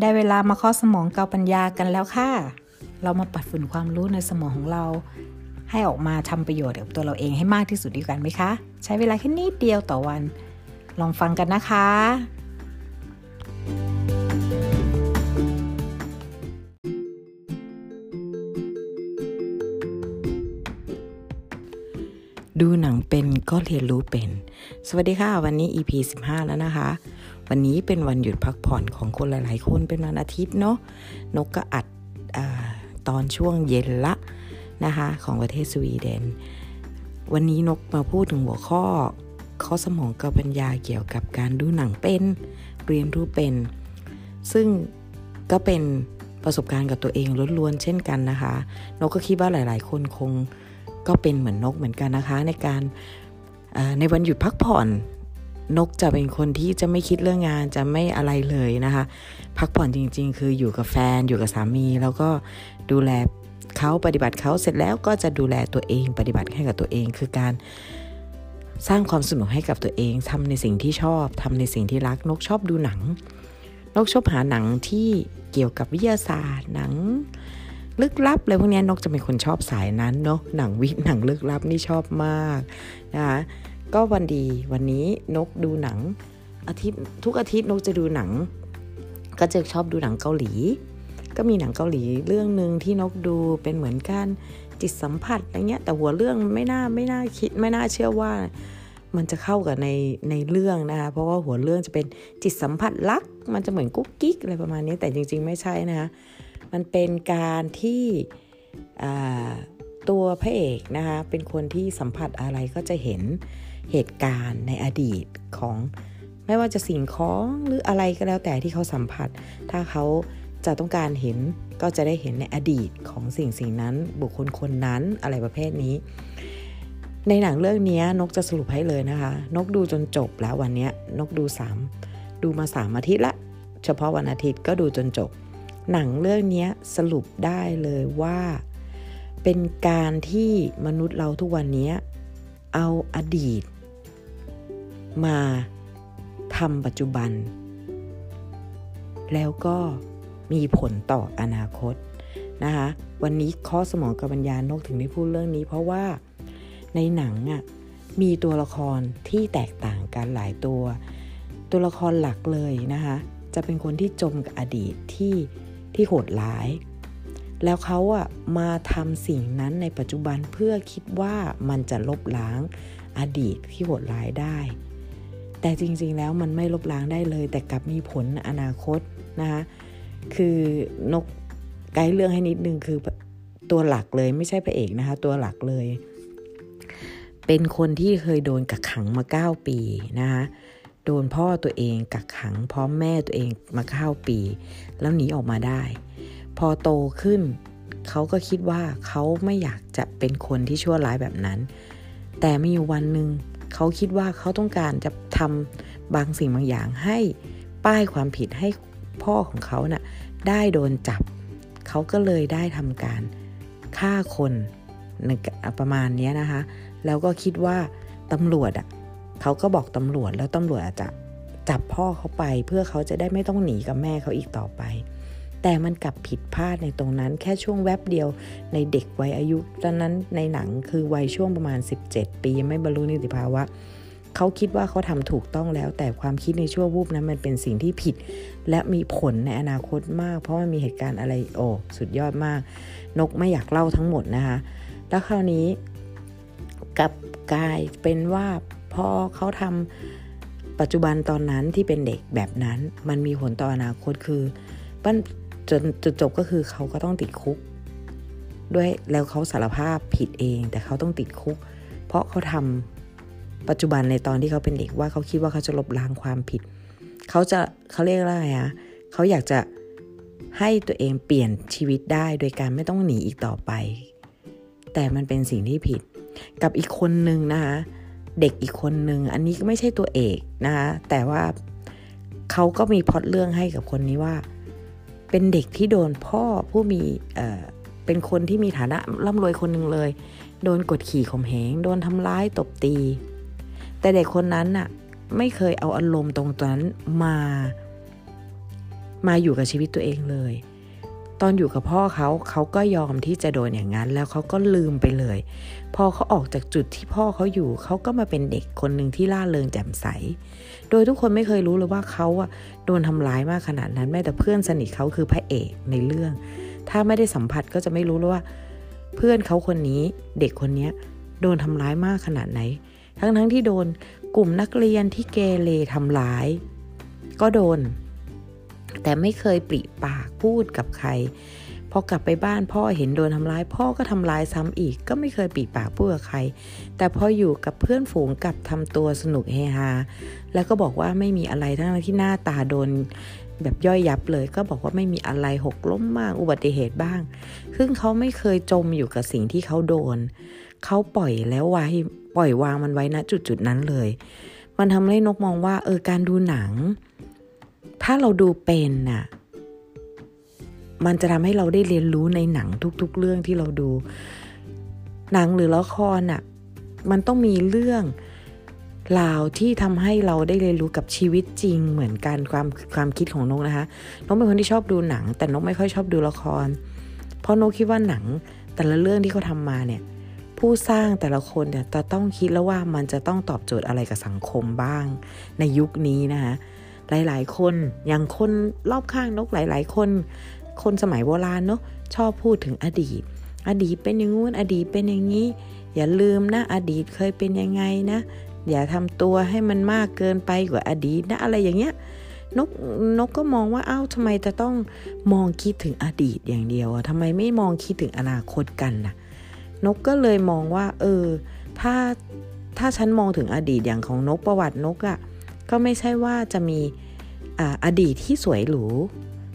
ได้เวลามาข้อสมองเกาปัญญากันแล้วค่ะ เรามาปัดฝุ่นความรู้ในสมองของเรา ให้ออกมาทำประโยชน์กับตัวเราเองให้มากที่สุดดีกันไหมคะ ใช้เวลาแค่นิดเดียวต่อวัน ลองฟังกันนะคะ ดูหนังเป็นก็เรียนรู้เป็น สวัสดีค่ะ วันนี้ EP 15 แล้วนะคะ วันนี้เป็นวันหยุดพักผ่อนของคนหลาย ๆ คนเป็นวันอาทิตย์เนาะนกก็อัดอตอนช่วงเย็นละนะคะของประเทศสวีเดน วันนี้นกมาพูดถึงหัวข้อข้อสมองกับปัญญาเกี่ยวกับการดูหนังเป็นเรียนรู้เป็น ซึ่งก็เป็นประสบการณ์กับตัวเองล้วนๆเช่นกันนะคะ นกก็คิดว่าหลาย ๆ คนคงก็เป็นเหมือนนกเหมือนกันนะคะ ในการในวันหยุดพักผ่อน นกจะเป็นคนที่จะไม่คิดเรื่องงานจะไม่อะไรเลยนะคะ พักผ่อนจริง ๆ คืออยู่กับแฟนอยู่กับสามี แล้วก็ดูแลเขาปฏิบัติเขาเสร็จแล้วก็จะดูแลตัวเองปฏิบัติให้กับตัวเอง คือการสร้างความสนุกให้กับตัวเองทำในสิ่งที่ชอบทำในสิ่งที่รักนกชอบดูหนัง นกชอบหาหนังที่เกี่ยวกับวิทยาศาสตร์หนัง ลึกลับเลยพวกนี้นกจะเป็นคนชอบสายนั้นเนาะหนังวิทย์หนังลึกลับนี่ชอบมากนะคะ ก็วันดีวันนี้นกดูหนัง อาทิตย์ทุกอาทิตย์นกจะดูหนัง ก็จะชอบดูหนังเกาหลี ก็มีหนังเกาหลีเรื่องหนึ่งที่นกดูเป็นเหมือนกันจิตสัมผัสอะไรเงี้ย แต่หัวเรื่องไม่น่าไม่น่าคิดไม่น่าเชื่อว่า มันจะเข้ากับในในเรื่องนะคะเพราะว่าหัวเรื่องจะเป็นจิตสัมผัสรัก มันจะเหมือนกุ๊กกิ๊กอะไรประมาณนี้แต่จริง ๆ ไม่ใช่นะคะมันเป็นการที่ตัวพระเอกนะคะเป็นคนที่สัมผัสอะไรก็จะเห็น เหตุการณ์ในอดีตของไม่ว่าจะสิ่งของหรืออะไรก็แล้วแต่ที่เขาสัมผัส ถ้าเขาจะต้องการเห็นก็จะได้เห็นในอดีตของสิ่งสิ่งนั้น บุคคลคนนั้นอะไรประเภทนี้ ในหนังเรื่องนี้นกจะสรุปให้เลยนะคะ นกดูจนจบแล้ววันนี้นกดู3ดูมา3อาทิตย์ละ เฉพาะวันอาทิตย์ก็ดูจนจบ หนังเรื่องนี้สรุปได้เลยว่า เป็นการที่มนุษย์เราทุกวันนี้เอาอดีต มาทำปัจจุบัน แล้วก็มีผลต่ออนาคตนะคะวันนี้ข้อสมองกับปัญญานกถึงได้พูดเรื่องนี้ เพราะว่าในหนังอะมีตัวละครที่แตกต่างกันหลายตัว ตัวละครหลักเลยนะคะจะเป็นคนที่จมกับอดีตที่ที่โหดร้าย แล้วเขาอะมาทำสิ่งนั้นในปัจจุบันเพื่อคิดว่ามันจะลบล้างอดีตที่โหดร้ายได้ แต่จริงๆแล้วมันไม่ลบล้างได้เลย แต่กลับมีผลอนาคตนะคะคือนกไกด์เรื่องให้นิดนึงคือตัวหลักเลยไม่ใช่พระเอกนะคะ ตัวหลักเลย เป็นคนที่เคยโดนกักขังมา 9 ปีนะคะโดนพ่อตัวเองกักขัง พร้อมแม่ตัวเองมาเข้าปี แล้วหนีออกมาได้ พอโตขึ้นเขาก็คิดว่าเขาไม่อยากจะเป็นคนที่ชั่วร้ายแบบนั้น แต่มีอยู่วันหนึ่ง เขาคิดว่าเขาต้องการจะทำบางสิ่งบางอย่างให้ป้ายความผิดให้พ่อของเขานะ่ะได้โดนจับ เขาก็เลยได้ทำการฆ่าคนประมาณนี้นะคะ แล้วก็คิดว่าตำรวจอะเขาก็บอกตำรวจแล้วตำรวจอาจจะจับพ่อเขาไปเพื่อเขาจะได้ไม่ต้องหนีกับแม่เขาอีกต่อไป แต่มันกลับผิดพลาดในตรงนั้นแค่ช่วงแวบเดียวในเด็กวัยอายุตอนนั้นในหนังคือวัยช่วงประมาณ 17 ปียังไม่บรรลุนิติภาวะเขาคิดว่าเขาทำถูกต้องแล้ว แต่ความคิดในช่วงวูบนั้นมันเป็นสิ่งที่ผิด และมีผลในอนาคตมาก เพราะมันมีเหตุการณ์อะไรโอ้สุดยอดมาก นกไม่อยากเล่าทั้งหมดนะคะ แล้วคราวนี้กับกลายเป็นว่าพอเขาทำปัจจุบันตอนนั้นที่เป็นเด็กแบบนั้น มันมีผลต่ออนาคตคือปั้น จนจุดจบก็คือเขาก็ต้องติดคุก ด้วยแล้วเขาสารภาพผิดเอง แต่เขาต้องติดคุก เพราะเขาทำปัจจุบันในตอนที่เขาเป็นเด็กว่าเขาคิดว่าเขาจะลบล้างความผิด เขาจะเขาเรียกว่าไงอะเขาอยากจะให้ตัวเองเปลี่ยนชีวิตได้โดยการไม่ต้องหนีอีกต่อไป แต่มันเป็นสิ่งที่ผิด กับอีกคนนึงนะคะเด็กอีกคนหนึ่งอันนี้ก็ไม่ใช่ตัวเอกนะคะแต่ว่าเขาก็มีพอดเรื่องให้กับคนนี้ว่า เป็นเด็กที่โดนพ่อผู้มีเอ่อเป็นคนที่มีฐานะร่ำรวยคนหนึ่งเลย โดนกดขี่ข่มเหงโดนทำร้ายตบตี แต่เด็กคนนั้นน่ะไม่เคยเอาอารมณ์ตรงนั้นมา มาอยู่กับชีวิตตัวเองเลย ตอนอยู่กับพ่อเขาเขาก็ยอมที่จะโดนอย่างนั้น แล้วเขาก็ลืมไปเลย พอเขาออกจากจุดที่พ่อเขาอยู่ เขาก็มาเป็นเด็กคนหนึ่งที่ล่าเริงแจ่มใส โดยทุกคนไม่เคยรู้เลยว่าเขาอะโดนทำร้ายมากขนาดนั้นแม้แต่เพื่อนสนิทเขาคือพระเอกในเรื่อง ถ้าไม่ได้สัมผัสก็จะไม่รู้เลยว่า เพื่อนเขาคนนี้เด็กคนนี้โดนทำร้ายมากขนาดไหน ทั้งทั้งที่โดนกลุ่มนักเรียนที่เกเรทำร้าย ก็โดน แต่ไม่เคยปริปากพูดกับใคร พอกลับไปบ้านพ่อเห็นโดนทำร้าย พ่อก็ทำร้ายซ้ำอีก ก็ไม่เคยปริปากพูดกับใคร แต่พออยู่กับเพื่อนฝูงกับทำตัวสนุกเฮฮาแล้วก็บอกว่าไม่มีอะไรทั้งที่หน้าตาโดนแบบย่อยยับเลยก็บอกว่าไม่มีอะไรหกล้มบ้างอุบัติเหตุบ้าง ซึ่งเขาไม่เคยจมอยู่กับสิ่งที่เขาโดน เขาปล่อยแล้วไว้ปล่อยวางมันไว้ณจุดจุดนั้นเลย มันทำให้นกมองว่าเออการดูหนัง ถ้าเราดูเป็นน่ะ มันจะทำให้เราได้เรียนรู้ในหนังทุก ๆ เรื่องที่เราดู หนังหรือละครน่ะ มันต้องมีเรื่องราวที่ทำให้เราได้เรียนรู้กับชีวิตจริงเหมือนกันความความคิดของนกนะคะนกเป็นคนที่ชอบดูหนัง แต่นกไม่ค่อยชอบดูละคร เพราะนกคิดว่าหนังแต่ละเรื่องที่เขาทำมาเนี่ยผู้สร้างแต่ละคนเนี่ยจะต้องคิดแล้วว่ามันจะต้องตอบโจทย์อะไรกับสังคมบ้างในยุคนี้นะคะ หลาย ๆ คนอย่างคนรอบข้างนกหลาย ๆ คน คนสมัยโบราณเนาะชอบพูดถึงอดีต อดีตเป็นอย่างงู้นอดีตเป็นอย่างนี้ อย่าลืมนะอดีตเคยเป็นยังไงนะ อย่าทำตัวให้มันมากเกินไปกว่าอดีตนะอะไรอย่างเงี้ยนกนกก็มองว่าอ้าวทำไมจะต้องมองคิดถึงอดีตอย่างเดียวอะทำไมไม่มองคิดถึงอนาคตกันนะนกก็เลยมองว่า เออ ถ้าถ้าฉันมองถึงอดีตอย่างของนกประวัตินกอะ่ะ ก็ไม่ใช่ว่าจะมีออดีตที่สวยหรู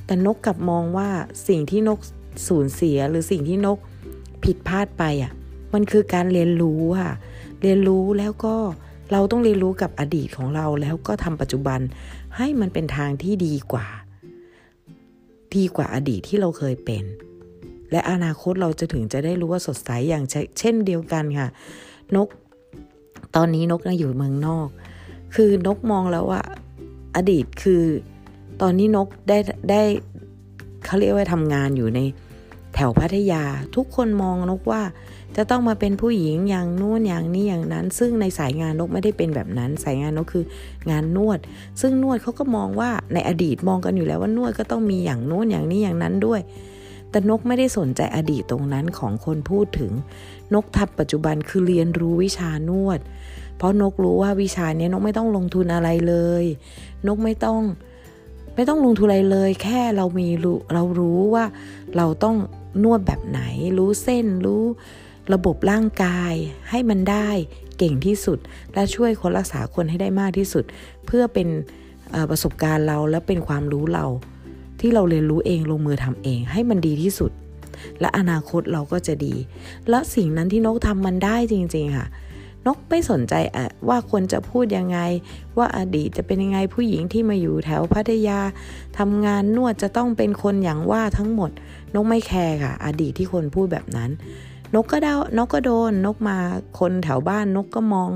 แต่นกกลับมองว่าสิ่งที่นกสูญเสียหรือสิ่งที่นกผิดพลาดไปอะ่ะ มันคือการเรียนรู้ค่ะ เรียนรู้แล้วก็เราต้องเรียนรู้กับอดีตของเราแล้วก็ทำปัจจุบันให้มันเป็นทางที่ดีกว่า ดีกว่าอดีตที่เราเคยเป็น และอนาคตเราจะถึงจะได้รู้ว่าสดใสอย่างเช่นเดียวกันค่ะ นก ตอนนี้นกนะอยู่เมืองนอก คือนกมองแล้วว่าอดีตคือตอนนี้นกได้ได้เขาเรียกว่าทำงานอยู่ในแถวพัทยา ทุกคนมองนกว่าจะต้องมาเป็นผู้หญิงอย่างนู้นอย่างนี้อย่างนั้น ซึ่งในสายงานนกไม่ได้เป็นแบบนั้น สายงานนกคืองานนวด ซึ่งนวดเขาก็มองว่าในอดีตมองกันอยู่แล้วว่านวดก็ต้องมีอย่างนู้นอย่างนี้อย่างนั้นด้วย แต่นกไม่ได้สนใจอดีตตรงนั้นของคนพูดถึง นกทับปัจจุบันคือเรียนรู้วิชานวด เพราะนกรู้ว่าวิชานี้นกไม่ต้องลงทุนอะไรเลย นกไม่ต้องไม่ต้องลงทุนอะไรเลย แค่เรามีรู้เรารู้ว่าเราต้องนวดแบบไหน รู้เส้นรู้ระบบร่างกายให้มันได้เก่งที่สุด และช่วยคนรักษาคนให้ได้มากที่สุด เพื่อเป็นประสบการณ์เราและเป็นความรู้เรา ที่เราเรียนรู้เองลงมือทำเองให้มันดีที่สุด และอนาคตเราก็จะดี และสิ่งนั้นที่นกทำมันได้จริง ๆ ค่ะ นกไม่สนใจว่าคนจะพูดยังไง ว่าอดีตจะเป็นยังไงผู้หญิงที่มาอยู่แถวพัทยาทำงานนวดจะต้องเป็นคนอย่างว่าทั้งหมด นกไม่แคร์ค่ะ อดีตที่คนพูดแบบนั้น นกก็ดานกก็โดน นกมาคนแถวบ้านนกก็มอง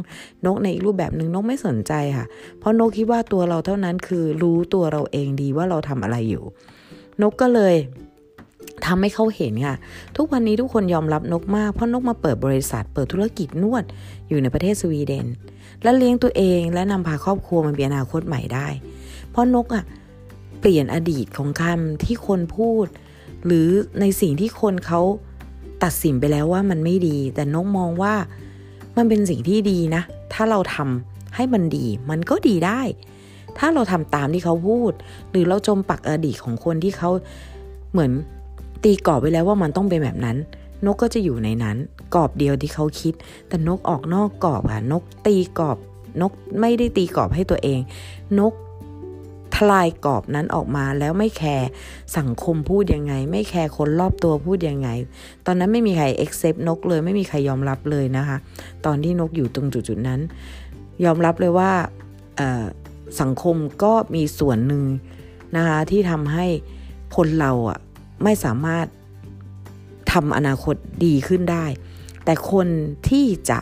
นกในอีกรูปแบบหนึ่งนกไม่สนใจค่ะ เพราะนกคิดว่าตัวเราเท่านั้นคือรู้ตัวเราเองดีว่าเราทำอะไรอยู่ นกก็เลย ทำให้เขาเห็นค่ะ ทุกวันนี้ทุกคนยอมรับนกมาก เพราะนกมาเปิดบริษัท เปิดธุรกิจนวด อยู่ในประเทศสวีเดน และเลี้ยงตัวเองและนำพาครอบครัวมาเป็นอนาคตใหม่ได้ เพราะนกอะ่ะเปลี่ยนอดีตของคำที่คนพูด หรือในสิ่งที่คนเขาตัดสินไปแล้วว่ามันไม่ดี แต่นกมองว่ามันเป็นสิ่งที่ดีนะ ถ้าเราทำให้มันดี มันก็ดีได้ ถ้าเราทำตามที่เขาพูด หรือเราจมปักอดีตของคนที่เขาเหมือน ตีกรอบไว้แล้วว่ามันต้องเป็นแบบนั้น นกก็จะอยู่ในนั้น กรอบเดียวที่เขาคิด แต่นกออกนอกกรอบค่ะนกตีกรอบ นกไม่ได้ตีกรอบให้ตัวเอง นกทลายกรอบนั้นออกมาแล้วไม่แคร์สังคมพูดยังไง ไม่แคร์คนรอบตัวพูดยังไง ตอนนั้นไม่มีใคร accept นกเลยไม่มีใครยอมรับเลยนะคะ ตอนที่นกอยู่ตรงจุดๆนั้น ยอมรับเลยว่าสังคมก็มีส่วนหนึ่งนะคะที่ทำให้คนเราอะ ไม่สามารถทำอนาคตดีขึ้นได้ แต่คนที่จะ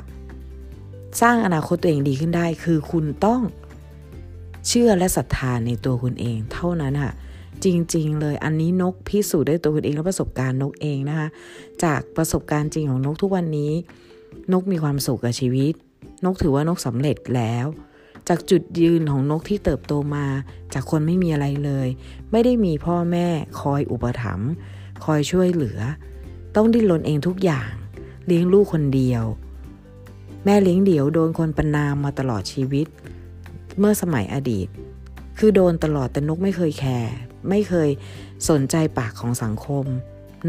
สร้างอนาคตตัวเองดีขึ้นได้ คือคุณต้องเชื่อและศรัทธาในตัวคุณเอง เท่านั้นค่ะจริง ๆ เลยอันนี้นกพิสูจน์ได้ตัวคุณเองและประสบการณ์นกเองนะคะ จากประสบการณ์จริงของนกทุกวันนี้ นกมีความสุขกับชีวิต นกถือว่านกสำเร็จแล้ว จากจุดยืนของนกที่เติบโตมา จากคนไม่มีอะไรเลย ไม่ได้มีพ่อแม่คอยอุปถัมภ์คอยช่วยเหลือ ต้องดิ้นรนเองทุกอย่าง เลี้ยงลูกคนเดียว แม่เลี้ยงเดี่ยวโดนคนประนามมาตลอดชีวิต เมื่อสมัยอดีต คือโดนตลอดแต่นกไม่เคยแคร์ไม่เคยสนใจปากของสังคม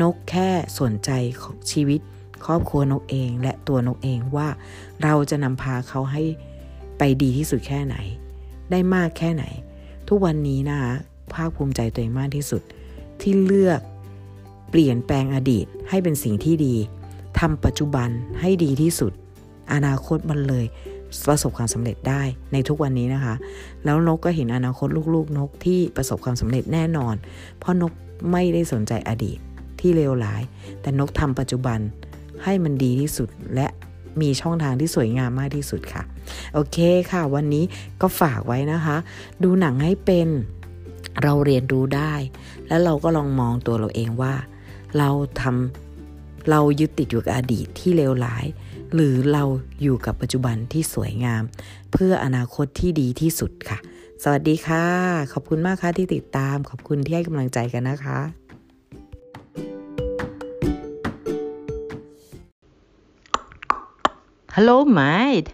นกแค่สนใจของชีวิต ครอบครัวนกเองและตัวนกเองว่าเราจะนำพาเขาให้ ไปดีที่สุดแค่ไหน ได้มากแค่ไหน ทุกวันนี้นะคะภาคภูมิใจตัวเองมากที่สุด ที่เลือกเปลี่ยนแปลงอดีตให้เป็นสิ่งที่ดีทำปัจจุบันให้ดีที่สุด อนาคตมันเลยประสบความสำเร็จได้ในทุกวันนี้นะคะ แล้วนกก็เห็นอนาคตลูกๆ นกที่ประสบความสำเร็จแน่นอน เพราะนกไม่ได้สนใจอดีตที่เลวร้าย แต่นกทำปัจจุบันให้มันดีที่สุดและ มีช่องทางที่สวยงามมากที่สุดค่ะ โอเคค่ะ วันนี้ก็ฝากไว้นะคะ ดูหนังให้เป็นเราเรียนรู้ได้ แล้วเราก็ลองมองตัวเราเองว่า เราทำเรายึดติดอยู่กับอดีตที่เลวร้าย หรือเราอยู่กับปัจจุบันที่สวยงาม เพื่ออนาคตที่ดีที่สุดค่ะ สวัสดีค่ะ ขอบคุณมากค่ะที่ติดตาม ขอบคุณที่ให้กำลังใจกันนะคะ Hello, maid.